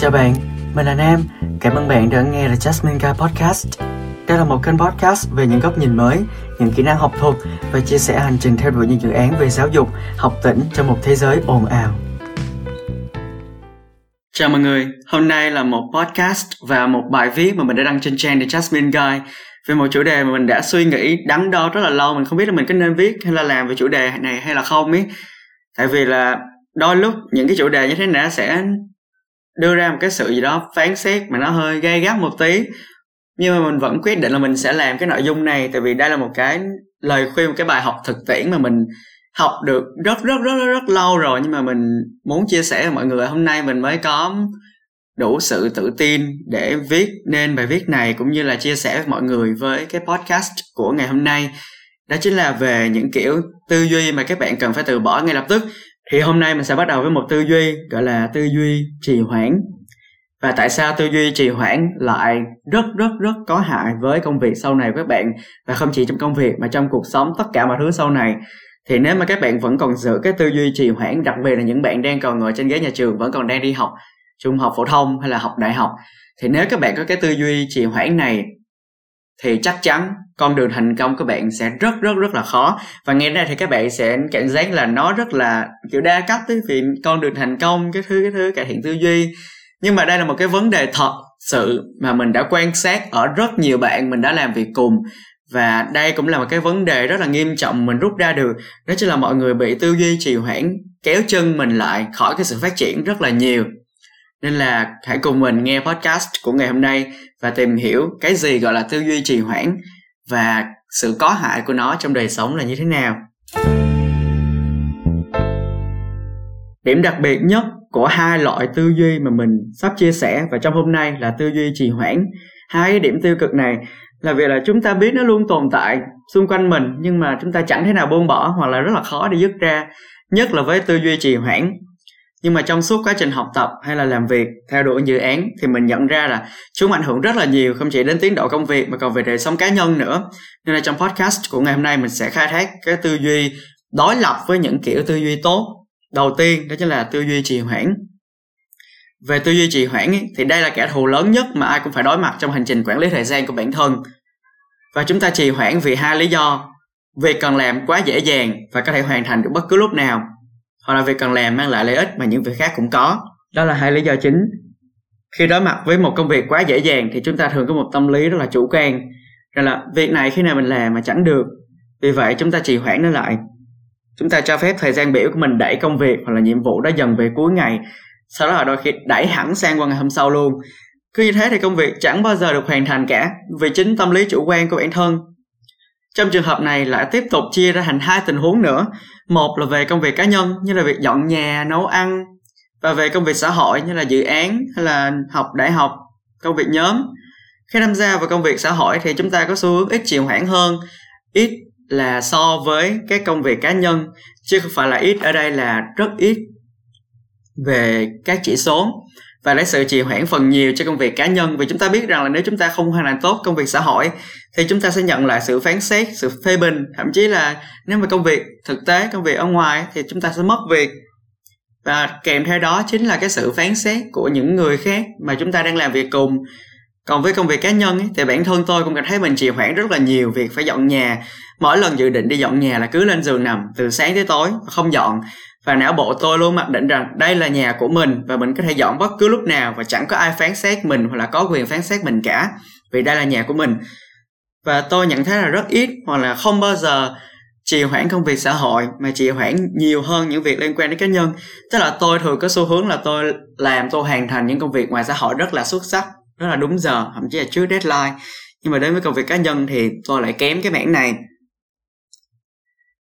Chào bạn, mình là Nam. Cảm ơn bạn đã nghe The Jasmine Guy Podcast. Đây là một kênh podcast về những góc nhìn mới, những kỹ năng học thuật và chia sẻ hành trình theo đuổi những dự án về giáo dục, học tỉnh trong một thế giới ồn ào. Chào mọi người, hôm nay là một podcast và một bài viết mà mình đã đăng trên trang The Jasmine Guy về một chủ đề mà mình đã suy nghĩ đắn đo rất là lâu mình không biết là mình có nên viết hay là làm về chủ đề này hay là không ấy tại vì là đôi lúc những cái chủ đề như thế này sẽ đưa ra một cái sự gì đó phán xét mà nó hơi gay gắt một tí. Nhưng mà mình vẫn quyết định là mình sẽ làm cái nội dung này tại vì đây là một cái lời khuyên một cái bài học thực tiễn mà mình học được rất rất rất rất, rất lâu rồi. Nhưng mà mình muốn chia sẻ với mọi người hôm nay mình mới có đủ sự tự tin để viết nên bài viết này cũng như là chia sẻ với mọi người với cái podcast của ngày hôm nay. Đó chính là về những kiểu tư duy mà các bạn cần phải từ bỏ ngay lập tức thì hôm nay mình sẽ bắt đầu với một tư duy, gọi là tư duy trì hoãn. Và tại sao tư duy trì hoãn lại rất rất rất có hại với công việc sau này của các bạn? Và không chỉ trong công việc mà trong cuộc sống, tất cả mọi thứ sau này. Thì nếu mà các bạn vẫn còn giữ cái tư duy trì hoãn, đặc biệt là những bạn đang còn ngồi trên ghế nhà trường, vẫn còn đang đi học trung học phổ thông hay là học đại học, thì nếu các bạn có cái tư duy trì hoãn này thì chắc chắn con đường thành công của bạn sẽ rất rất rất là khó. Và nghe đây thì các bạn sẽ cảm giác là nó rất là, kiểu, đa cấp ấy vì con đường thành công, cái thứ cái thứ, cải thiện tư duy. Nhưng mà đây là một cái vấn đề thật sự mà mình đã quan sát ở rất nhiều bạn mình đã làm việc cùng. Và đây cũng là một cái vấn đề rất là nghiêm trọng mình rút ra được, đó chính là mọi người bị tư duy trì hoãn, kéo chân mình lại khỏi cái sự phát triển rất là nhiều nên là hãy cùng mình nghe podcast của ngày hôm nay và tìm hiểu cái gì gọi là tư duy trì hoãn và sự có hại của nó trong đời sống là như thế nào. Điểm đặc biệt nhất của hai loại tư duy mà mình sắp chia sẻ và trong hôm nay là tư duy trì hoãn. Hai cái điểm tiêu cực này là việc là chúng ta biết nó luôn tồn tại xung quanh mình nhưng mà chúng ta chẳng thể nào buông bỏ hoặc là rất là khó để dứt ra, nhất là với tư duy trì hoãn nhưng mà trong suốt quá trình học tập hay là làm việc theo đuổi dự án thì mình nhận ra là chúng ảnh hưởng rất là nhiều không chỉ đến tiến độ công việc mà còn về đời sống cá nhân nữa. Nên là trong podcast của ngày hôm nay mình sẽ khai thác cái tư duy đối lập với những kiểu tư duy tốt. Đầu tiên đó chính là tư duy trì hoãn. Về tư duy trì hoãn ý, thì đây là kẻ thù lớn nhất mà ai cũng phải đối mặt trong hành trình quản lý thời gian của bản thân. Và chúng ta trì hoãn vì hai lý do. Việc cần làm quá dễ dàng và có thể hoàn thành được bất cứ lúc nào hoặc là việc cần làm mang lại lợi ích mà những việc khác cũng có. Đó là hai lý do chính. Khi đối mặt với một công việc quá dễ dàng thì chúng ta thường có một tâm lý rất là chủ quan. Rằng là việc này khi nào mình làm mà chẳng được. Vì vậy chúng ta trì hoãn nó lại. Chúng ta cho phép thời gian biểu của mình đẩy công việc hoặc là nhiệm vụ đó dần về cuối ngày. Sau đó là đôi khi đẩy hẳn sang qua ngày hôm sau luôn. Cứ như thế thì công việc chẳng bao giờ được hoàn thành cả. Vì chính tâm lý chủ quan của bản thân trong trường hợp này lại tiếp tục chia ra thành hai tình huống nữa. Một là về công việc cá nhân, như là việc dọn nhà, nấu ăn, và về công việc xã hội, như là dự án hay là học đại học, công việc nhóm. Khi tham gia vào công việc xã hội thì chúng ta có xu hướng ít chịu hoãn hơn, ít là so với các công việc cá nhân, chứ không phải là ít. Ở đây là rất ít về các chỉ số và lấy sự trì hoãn phần nhiều cho công việc cá nhân. Vì chúng ta biết rằng là nếu chúng ta không hoàn thành tốt công việc xã hội thì chúng ta sẽ nhận lại sự phán xét sự phê bình. Thậm chí là nếu mà công việc thực tế công việc ở ngoài thì chúng ta sẽ mất việc. Và kèm theo đó chính là cái sự phán xét của những người khác mà chúng ta đang làm việc cùng. Còn với công việc cá nhân ấy, thì bản thân tôi cũng cảm thấy mình trì hoãn rất là nhiều việc phải dọn nhà. Mỗi lần dự định đi dọn nhà là cứ lên giường nằm từ sáng tới tối không dọn và não bộ tôi luôn mặc định rằng đây là nhà của mình và mình có thể dọn bất cứ lúc nào và chẳng có ai phán xét mình hoặc là có quyền phán xét mình cả, vì đây là nhà của mình. Và tôi nhận thấy là rất ít hoặc là không bao giờ trì hoãn công việc xã hội mà trì hoãn nhiều hơn những việc liên quan đến cá nhân. Tức là tôi thường có xu hướng là tôi làm, tôi hoàn thành những công việc ngoài xã hội rất là xuất sắc, rất là đúng giờ, thậm chí là trước deadline. Nhưng mà đến với công việc cá nhân thì tôi lại kém cái mảng này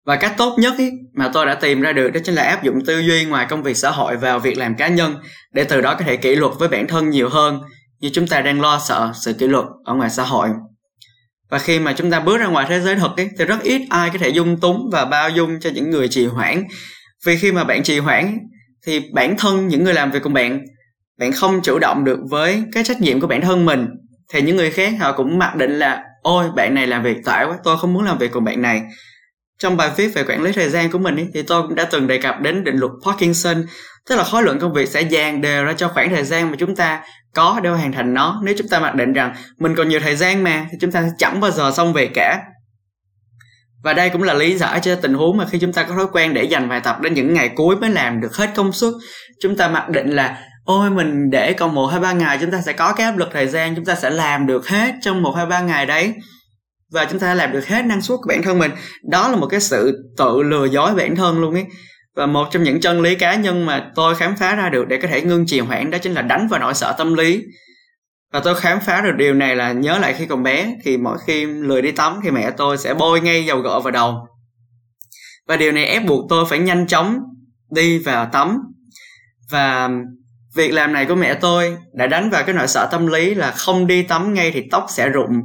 và cách tốt nhất ý, mà tôi đã tìm ra được đó chính là áp dụng tư duy ngoài công việc xã hội vào việc làm cá nhân để từ đó có thể kỷ luật với bản thân nhiều hơn như chúng ta đang lo sợ sự kỷ luật ở ngoài xã hội. Và khi mà chúng ta bước ra ngoài thế giới thực ý, thì rất ít ai có thể dung túng và bao dung cho những người trì hoãn. Vì khi mà bạn trì hoãn thì bản thân những người làm việc cùng bạn bạn không chủ động được với cái trách nhiệm của bản thân mình. Thì những người khác họ cũng mặc định là ôi bạn này làm việc tải quá tôi không muốn làm việc cùng bạn này trong bài viết về quản lý thời gian của mình ý, thì tôi cũng đã từng đề cập đến định luật Parkinson tức là khối lượng công việc sẽ dàn đều ra cho khoảng thời gian mà chúng ta có để hoàn thành nó. Nếu chúng ta mặc định rằng mình còn nhiều thời gian mà thì chúng ta sẽ chẳng bao giờ xong việc cả. Và đây cũng là lý giải cho tình huống mà khi chúng ta có thói quen để dành bài tập đến những ngày cuối mới làm được hết công suất chúng ta mặc định là ôi mình để còn một hai ba ngày chúng ta sẽ có cái áp lực thời gian chúng ta sẽ làm được hết trong một hai ba ngày đấy và chúng ta làm được hết năng suất của bản thân mình. Đó là một cái sự tự lừa dối bản thân luôn ấy. Và một trong những chân lý cá nhân mà tôi khám phá ra được để có thể ngưng trì hoãn đó chính là đánh vào nỗi sợ tâm lý. Và tôi khám phá được điều này là nhớ lại khi còn bé, thì mỗi khi lười đi tắm thì mẹ tôi sẽ bôi ngay dầu gội vào đầu. Và điều này ép buộc tôi phải nhanh chóng đi vào tắm. Và việc làm này của mẹ tôi đã đánh vào cái nỗi sợ tâm lý là không đi tắm ngay thì tóc sẽ rụng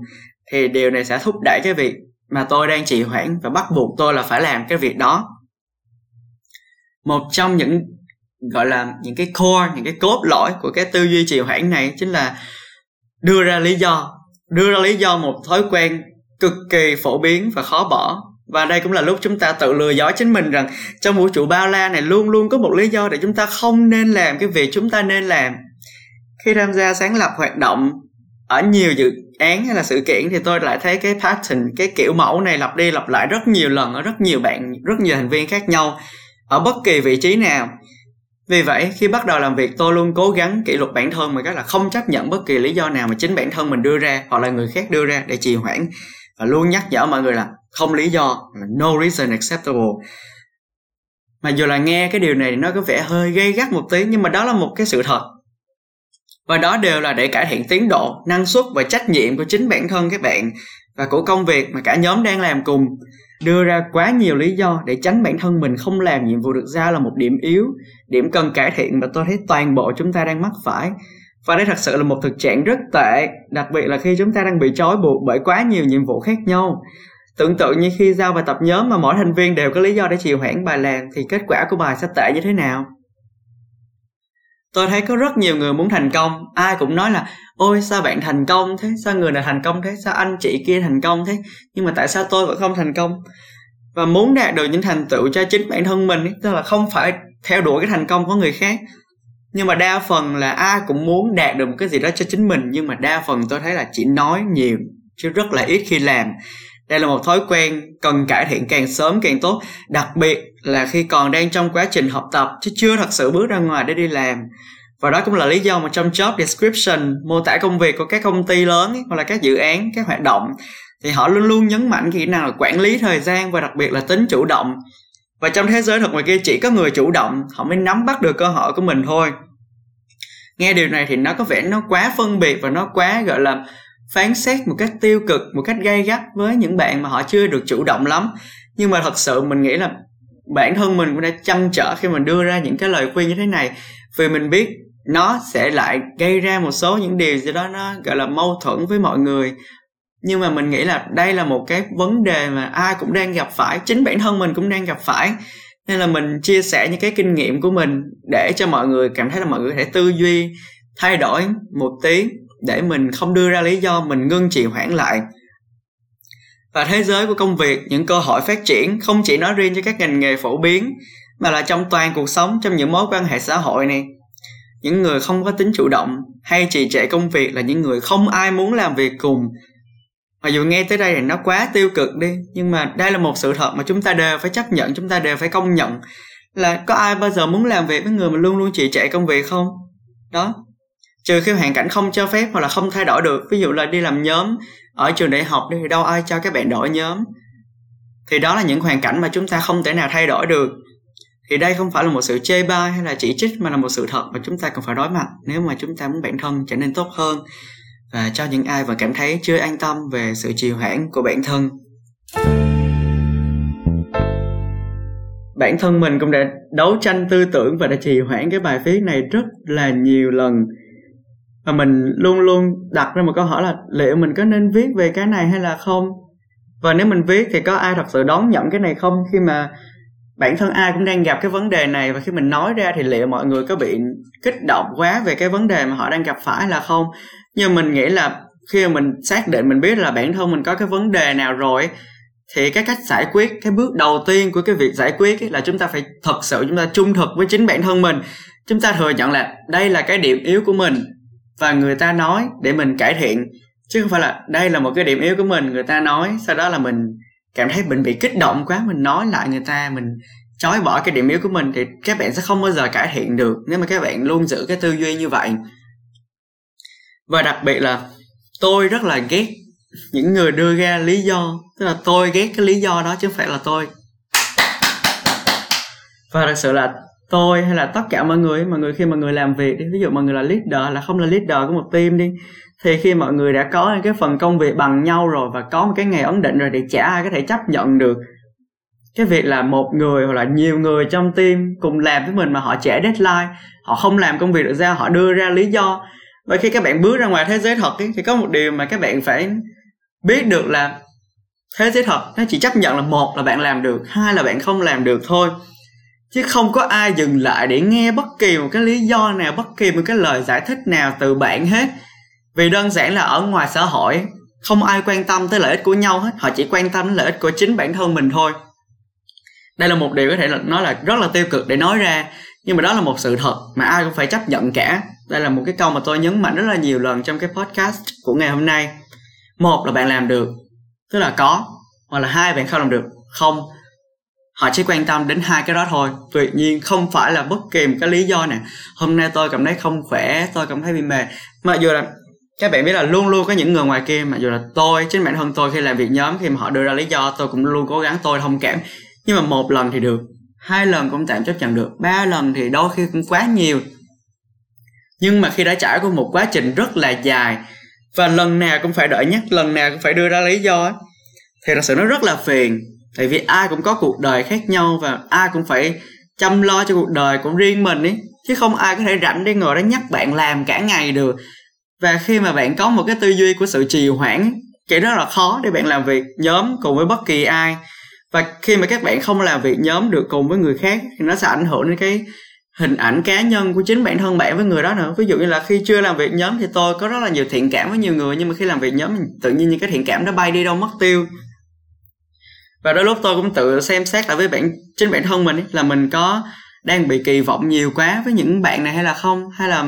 thì điều này sẽ thúc đẩy cái việc mà tôi đang trì hoãn và bắt buộc tôi là phải làm cái việc đó. Một trong những, gọi là, những cái core, những cái cốt lõi của cái tư duy trì hoãn này chính là đưa ra lý do, đưa ra lý do một thói quen cực kỳ phổ biến và khó bỏ. Và đây cũng là lúc chúng ta tự lừa dối chính mình rằng trong vũ trụ bao la này luôn luôn có một lý do để chúng ta không nên làm cái việc chúng ta nên làm. Khi tham gia sáng lập hoạt động ở nhiều dự án hay là sự kiện thì tôi lại thấy cái pattern, cái kiểu mẫu này lặp đi lặp lại rất nhiều lần ở rất nhiều bạn, rất nhiều thành viên khác nhau ở bất kỳ vị trí nào. Vì vậy, khi bắt đầu làm việc, tôi luôn cố gắng kỷ luật bản thân mình cách là không chấp nhận bất kỳ lý do nào mà chính bản thân mình đưa ra hoặc là người khác đưa ra để trì hoãn. Và luôn nhắc nhở mọi người là không lý do, là no reason acceptable. Mà dù là nghe cái điều này nó có vẻ hơi gây gắt một tí, nhưng mà đó là một cái sự thật và đó đều là để cải thiện tiến độ, năng suất và trách nhiệm của chính bản thân các bạn và của công việc mà cả nhóm đang làm cùng. Đưa ra quá nhiều lý do để tránh bản thân mình không làm nhiệm vụ được giao là một điểm yếu, điểm cần cải thiện mà tôi thấy toàn bộ chúng ta đang mắc phải. Và đây thật sự là một thực trạng rất tệ, đặc biệt là khi chúng ta đang bị trói buộc bởi quá nhiều nhiệm vụ khác nhau. Tưởng tượng như khi giao bài tập nhóm mà mỗi thành viên đều có lý do để trì hoãn bài làm thì kết quả của bài sẽ tệ như thế nào? Tôi thấy có rất nhiều người muốn thành công. Ai cũng nói là, ôi, sao bạn thành công thế? Sao người này thành công thế? Sao anh chị kia thành công thế? Nhưng mà tại sao tôi vẫn không thành công? Và muốn đạt được những thành tựu cho chính bản thân mình tức là không phải theo đuổi cái thành công của người khác. Nhưng mà đa phần là ai cũng muốn đạt được một cái gì đó cho chính mình, nhưng mà đa phần tôi thấy là chỉ nói nhiều, chứ rất là ít khi làm đây là một thói quen cần cải thiện càng sớm càng tốt đặc biệt là khi còn đang trong quá trình học tập chứ chưa thật sự bước ra ngoài để đi làm. Và đó cũng là lý do mà trong job description mô tả công việc của các công ty lớn ấy, hoặc là các dự án các hoạt động thì họ luôn luôn nhấn mạnh kỹ năng là quản lý thời gian và đặc biệt là tính chủ động. Và trong thế giới thật ngoài kia chỉ có người chủ động họ mới nắm bắt được cơ hội của mình thôi. Nghe điều này thì nó có vẻ nó quá phân biệt và nó quá gọi là phán xét một cách tiêu cực, một cách gay gắt với những bạn mà họ chưa được chủ động lắm. Nhưng mà thật sự mình nghĩ là bản thân mình cũng đã chăn trở khi mình đưa ra những cái lời khuyên như thế này. Vì mình biết nó sẽ lại gây ra một số những điều gì đó nó gọi là mâu thuẫn với mọi người. Nhưng mà mình nghĩ là đây là một cái vấn đề mà ai cũng đang gặp phải, chính bản thân mình cũng đang gặp phải. Nên là mình chia sẻ những cái kinh nghiệm của mình để cho mọi người cảm thấy là mọi người có thể tư duy, thay đổi một tí để mình không đưa ra lý do mình ngưng trì hoãn lại. Và thế giới của công việc, những cơ hội phát triển không chỉ nói riêng cho các ngành nghề phổ biến, mà là trong toàn cuộc sống, trong những mối quan hệ xã hội này. Những người không có tính chủ động hay trì trệ công việc là những người không ai muốn làm việc cùng. Mặc dù nghe tới đây thì nó quá tiêu cực đi, nhưng mà đây là một sự thật mà chúng ta đều phải chấp nhận, chúng ta đều phải công nhận là có ai bao giờ muốn làm việc với người mà luôn luôn trì trệ công việc không? Đó trừ khi hoàn cảnh không cho phép hoặc là không thay đổi được, ví dụ là đi làm nhóm, ở trường đại học đi thì đâu ai cho các bạn đổi nhóm. Thì đó là những hoàn cảnh mà chúng ta không thể nào thay đổi được. Thì đây không phải là một sự chê bai hay là chỉ trích mà là một sự thật mà chúng ta cần phải đối mặt nếu mà chúng ta muốn bản thân trở nên tốt hơn và cho những ai vẫn cảm thấy chưa an tâm về sự trì hoãn của bản thân. Bản thân mình cũng đã đấu tranh tư tưởng và đã trì hoãn cái bài viết này rất là nhiều lần và mình luôn luôn đặt ra một câu hỏi là liệu mình có nên viết về cái này hay là không? Và nếu mình viết thì có ai thật sự đón nhận cái này không? Khi mà bản thân ai cũng đang gặp cái vấn đề này và khi mình nói ra thì liệu mọi người có bị kích động quá về cái vấn đề mà họ đang gặp phải là không? Nhưng mình nghĩ là khi mà mình xác định mình biết là bản thân mình có cái vấn đề nào rồi, thì cái cách giải quyết, cái bước đầu tiên của cái việc giải quyết là chúng ta phải thật sự, chúng ta trung thực với chính bản thân mình. Chúng ta thừa nhận là đây là cái điểm yếu của mình và người ta nói để mình cải thiện. Chứ không phải là đây là một cái điểm yếu của mình, người ta nói, sau đó là mình cảm thấy mình bị kích động quá, mình nói lại người ta, mình chối bỏ cái điểm yếu của mình, thì các bạn sẽ không bao giờ cải thiện được nếu mà các bạn luôn giữ cái tư duy như vậy. Và đặc biệt là tôi rất là ghét những người đưa ra lý do, tức là tôi ghét cái lý do đó chứ không phải là tôi. Và thật sự là tôi hay là tất cả mọi người mọi người khi mà người làm việc đi ví dụ mọi người là leader là không là leader của một team đi thì khi mọi người đã có cái phần công việc bằng nhau rồi và có một cái ngày ấn định rồi thì chả ai có thể chấp nhận được cái việc là một người hoặc là nhiều người trong team cùng làm với mình mà họ trễ deadline họ không làm công việc được giao họ đưa ra lý do. Và khi các bạn bước ra ngoài thế giới thật ấy, thì có một điều mà các bạn phải biết được là thế giới thật nó chỉ chấp nhận là một là bạn làm được hai là bạn không làm được thôi chứ không có ai dừng lại để nghe bất kỳ một cái lý do nào, bất kỳ một cái lời giải thích nào từ bạn hết. Vì đơn giản là ở ngoài xã hội, không ai quan tâm tới lợi ích của nhau hết. Họ chỉ quan tâm đến lợi ích của chính bản thân mình thôi. Đây là một điều có thể là, nói là rất là tiêu cực để nói ra, nhưng mà đó là một sự thật mà ai cũng phải chấp nhận cả. Đây là một cái câu mà tôi nhấn mạnh rất là nhiều lần trong cái podcast của ngày hôm nay. Một là bạn làm được, tức là có, hoặc là hai bạn không làm được. Không họ chỉ quan tâm đến hai cái đó thôi. Tuy nhiên không phải là bất kỳ một cái lý do nè hôm nay tôi cảm thấy không khỏe tôi cảm thấy bị mệt. Mặc dù là các bạn biết là luôn luôn có những người ngoài kia mà dù là tôi chính bản thân tôi khi làm việc nhóm khi mà họ đưa ra lý do tôi cũng luôn cố gắng tôi thông cảm. Nhưng mà một lần thì được hai lần cũng tạm chấp nhận được ba lần thì đôi khi cũng quá nhiều. Nhưng mà khi đã trải qua một quá trình rất là dài và lần nào cũng phải đợi nhắc lần nào cũng phải đưa ra lý do ấy, thì thật sự nó rất là phiền tại vì ai cũng có cuộc đời khác nhau và ai cũng phải chăm lo cho cuộc đời của riêng mình ấy. Chứ không ai có thể rảnh để ngồi đó nhắc bạn làm cả ngày được. Và khi mà bạn có một cái tư duy của sự trì hoãn thì rất là khó để bạn làm việc nhóm cùng với bất kỳ ai. Và khi mà các bạn không làm việc nhóm được cùng với người khác thì nó sẽ ảnh hưởng đến cái hình ảnh cá nhân của chính bản thân bạn với người đó nữa. Ví dụ như là khi chưa làm việc nhóm thì tôi có rất là nhiều thiện cảm với nhiều người, nhưng mà khi làm việc nhóm tự nhiên những cái thiện cảm đó bay đi đâu mất tiêu và đôi lúc tôi cũng tự xem xét lại với bản chính bản thân mình ấy, là mình có đang bị kỳ vọng nhiều quá với những bạn này hay là không? Hay là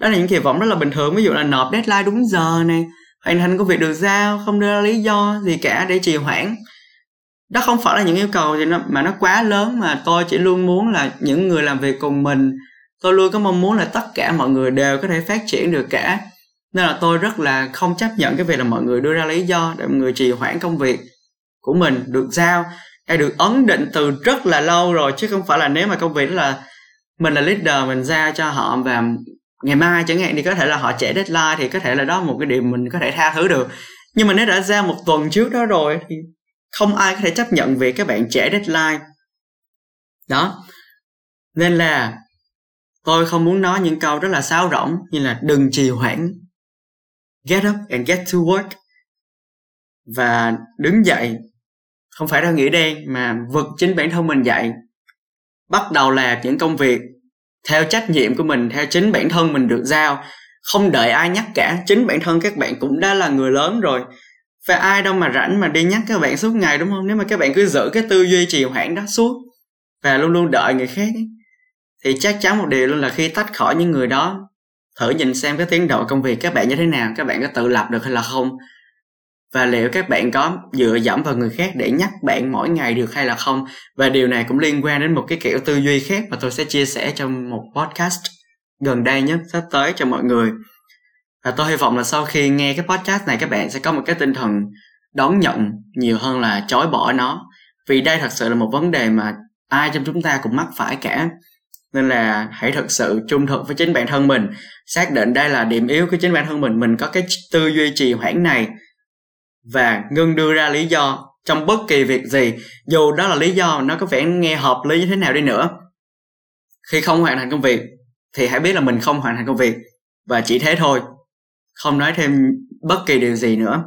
đó là những kỳ vọng rất là bình thường ví dụ là nộp deadline đúng giờ này hoàn thành công việc được giao không đưa ra lý do gì cả để trì hoãn. Đó không phải là những yêu cầu gì nó, mà nó quá lớn mà tôi chỉ luôn muốn là những người làm việc cùng mình tôi luôn có mong muốn là tất cả mọi người đều có thể phát triển được cả. Nên là tôi rất là không chấp nhận cái việc là mọi người đưa ra lý do để mọi người trì hoãn công việc của mình được giao, hay được ấn định từ rất là lâu rồi, chứ không phải là nếu mà công việc đó là mình là leader, mình giao cho họ và ngày mai chẳng hạn thì có thể là họ trễ deadline thì có thể là đó một cái điều mình có thể tha thứ được. Nhưng mà nếu đã ra một tuần trước đó rồi thì không ai có thể chấp nhận việc các bạn trễ deadline. Đó. Nên là tôi không muốn nói những câu rất là sáo rỗng như là đừng trì hoãn. Get up and get to work. Và đứng dậy không phải ra nghĩa đen mà vực chính bản thân mình dậy. Bắt đầu làm những công việc theo trách nhiệm của mình theo chính bản thân mình được giao. Không đợi ai nhắc cả chính bản thân các bạn cũng đã là người lớn rồi. Và ai đâu mà rảnh mà đi nhắc các bạn suốt ngày đúng không? Nếu mà các bạn cứ giữ cái tư duy trì hoãn đó suốt và luôn luôn đợi người khác ấy, thì chắc chắn một điều luôn là khi tách khỏi những người đó thử nhìn xem cái tiến độ công việc các bạn như thế nào các bạn có tự lập được hay là không và liệu các bạn có dựa dẫm vào người khác để nhắc bạn mỗi ngày được hay là không? Và điều này cũng liên quan đến một cái kiểu tư duy khác mà tôi sẽ chia sẻ trong một podcast gần đây nhất, sắp tới cho mọi người. Và tôi hy vọng là sau khi nghe cái podcast này, các bạn sẽ có một cái tinh thần đón nhận nhiều hơn là chối bỏ nó. Vì đây thật sự là một vấn đề mà ai trong chúng ta cũng mắc phải cả. Nên là hãy thật sự trung thực với chính bản thân mình. Xác định đây là điểm yếu của chính bản thân mình. Mình có cái tư duy trì hoãn này và ngưng đưa ra lý do trong bất kỳ việc gì, dù đó là lý do nó có vẻ nghe hợp lý như thế nào đi nữa. Khi không hoàn thành công việc, thì hãy biết là mình không hoàn thành công việc, và chỉ thế thôi. Không nói thêm bất kỳ điều gì nữa.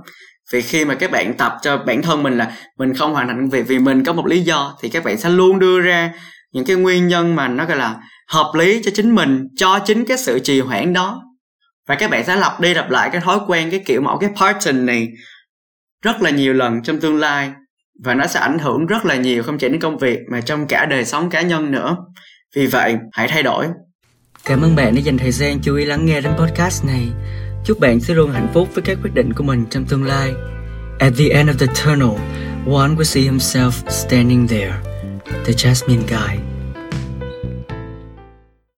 Vì khi mà các bạn tập cho bản thân mình là mình không hoàn thành công việc vì mình có một lý do, thì các bạn sẽ luôn đưa ra những cái nguyên nhân mà nó gọi là hợp lý cho chính mình, cho chính cái sự trì hoãn đó. Và các bạn sẽ lặp đi lặp lại cái thói quen, cái kiểu mẫu cái pattern này rất là nhiều lần trong tương lai và nó sẽ ảnh hưởng rất là nhiều không chỉ đến công việc mà trong cả đời sống cá nhân nữa vì vậy hãy thay đổi Cảm ơn bạn đã dành thời gian chú ý lắng nghe đến podcast này. Chúc bạn sẽ luôn hạnh phúc với các quyết định của mình trong tương lai. At the end of the tunnel, one will see himself standing there, the Jasmine guy.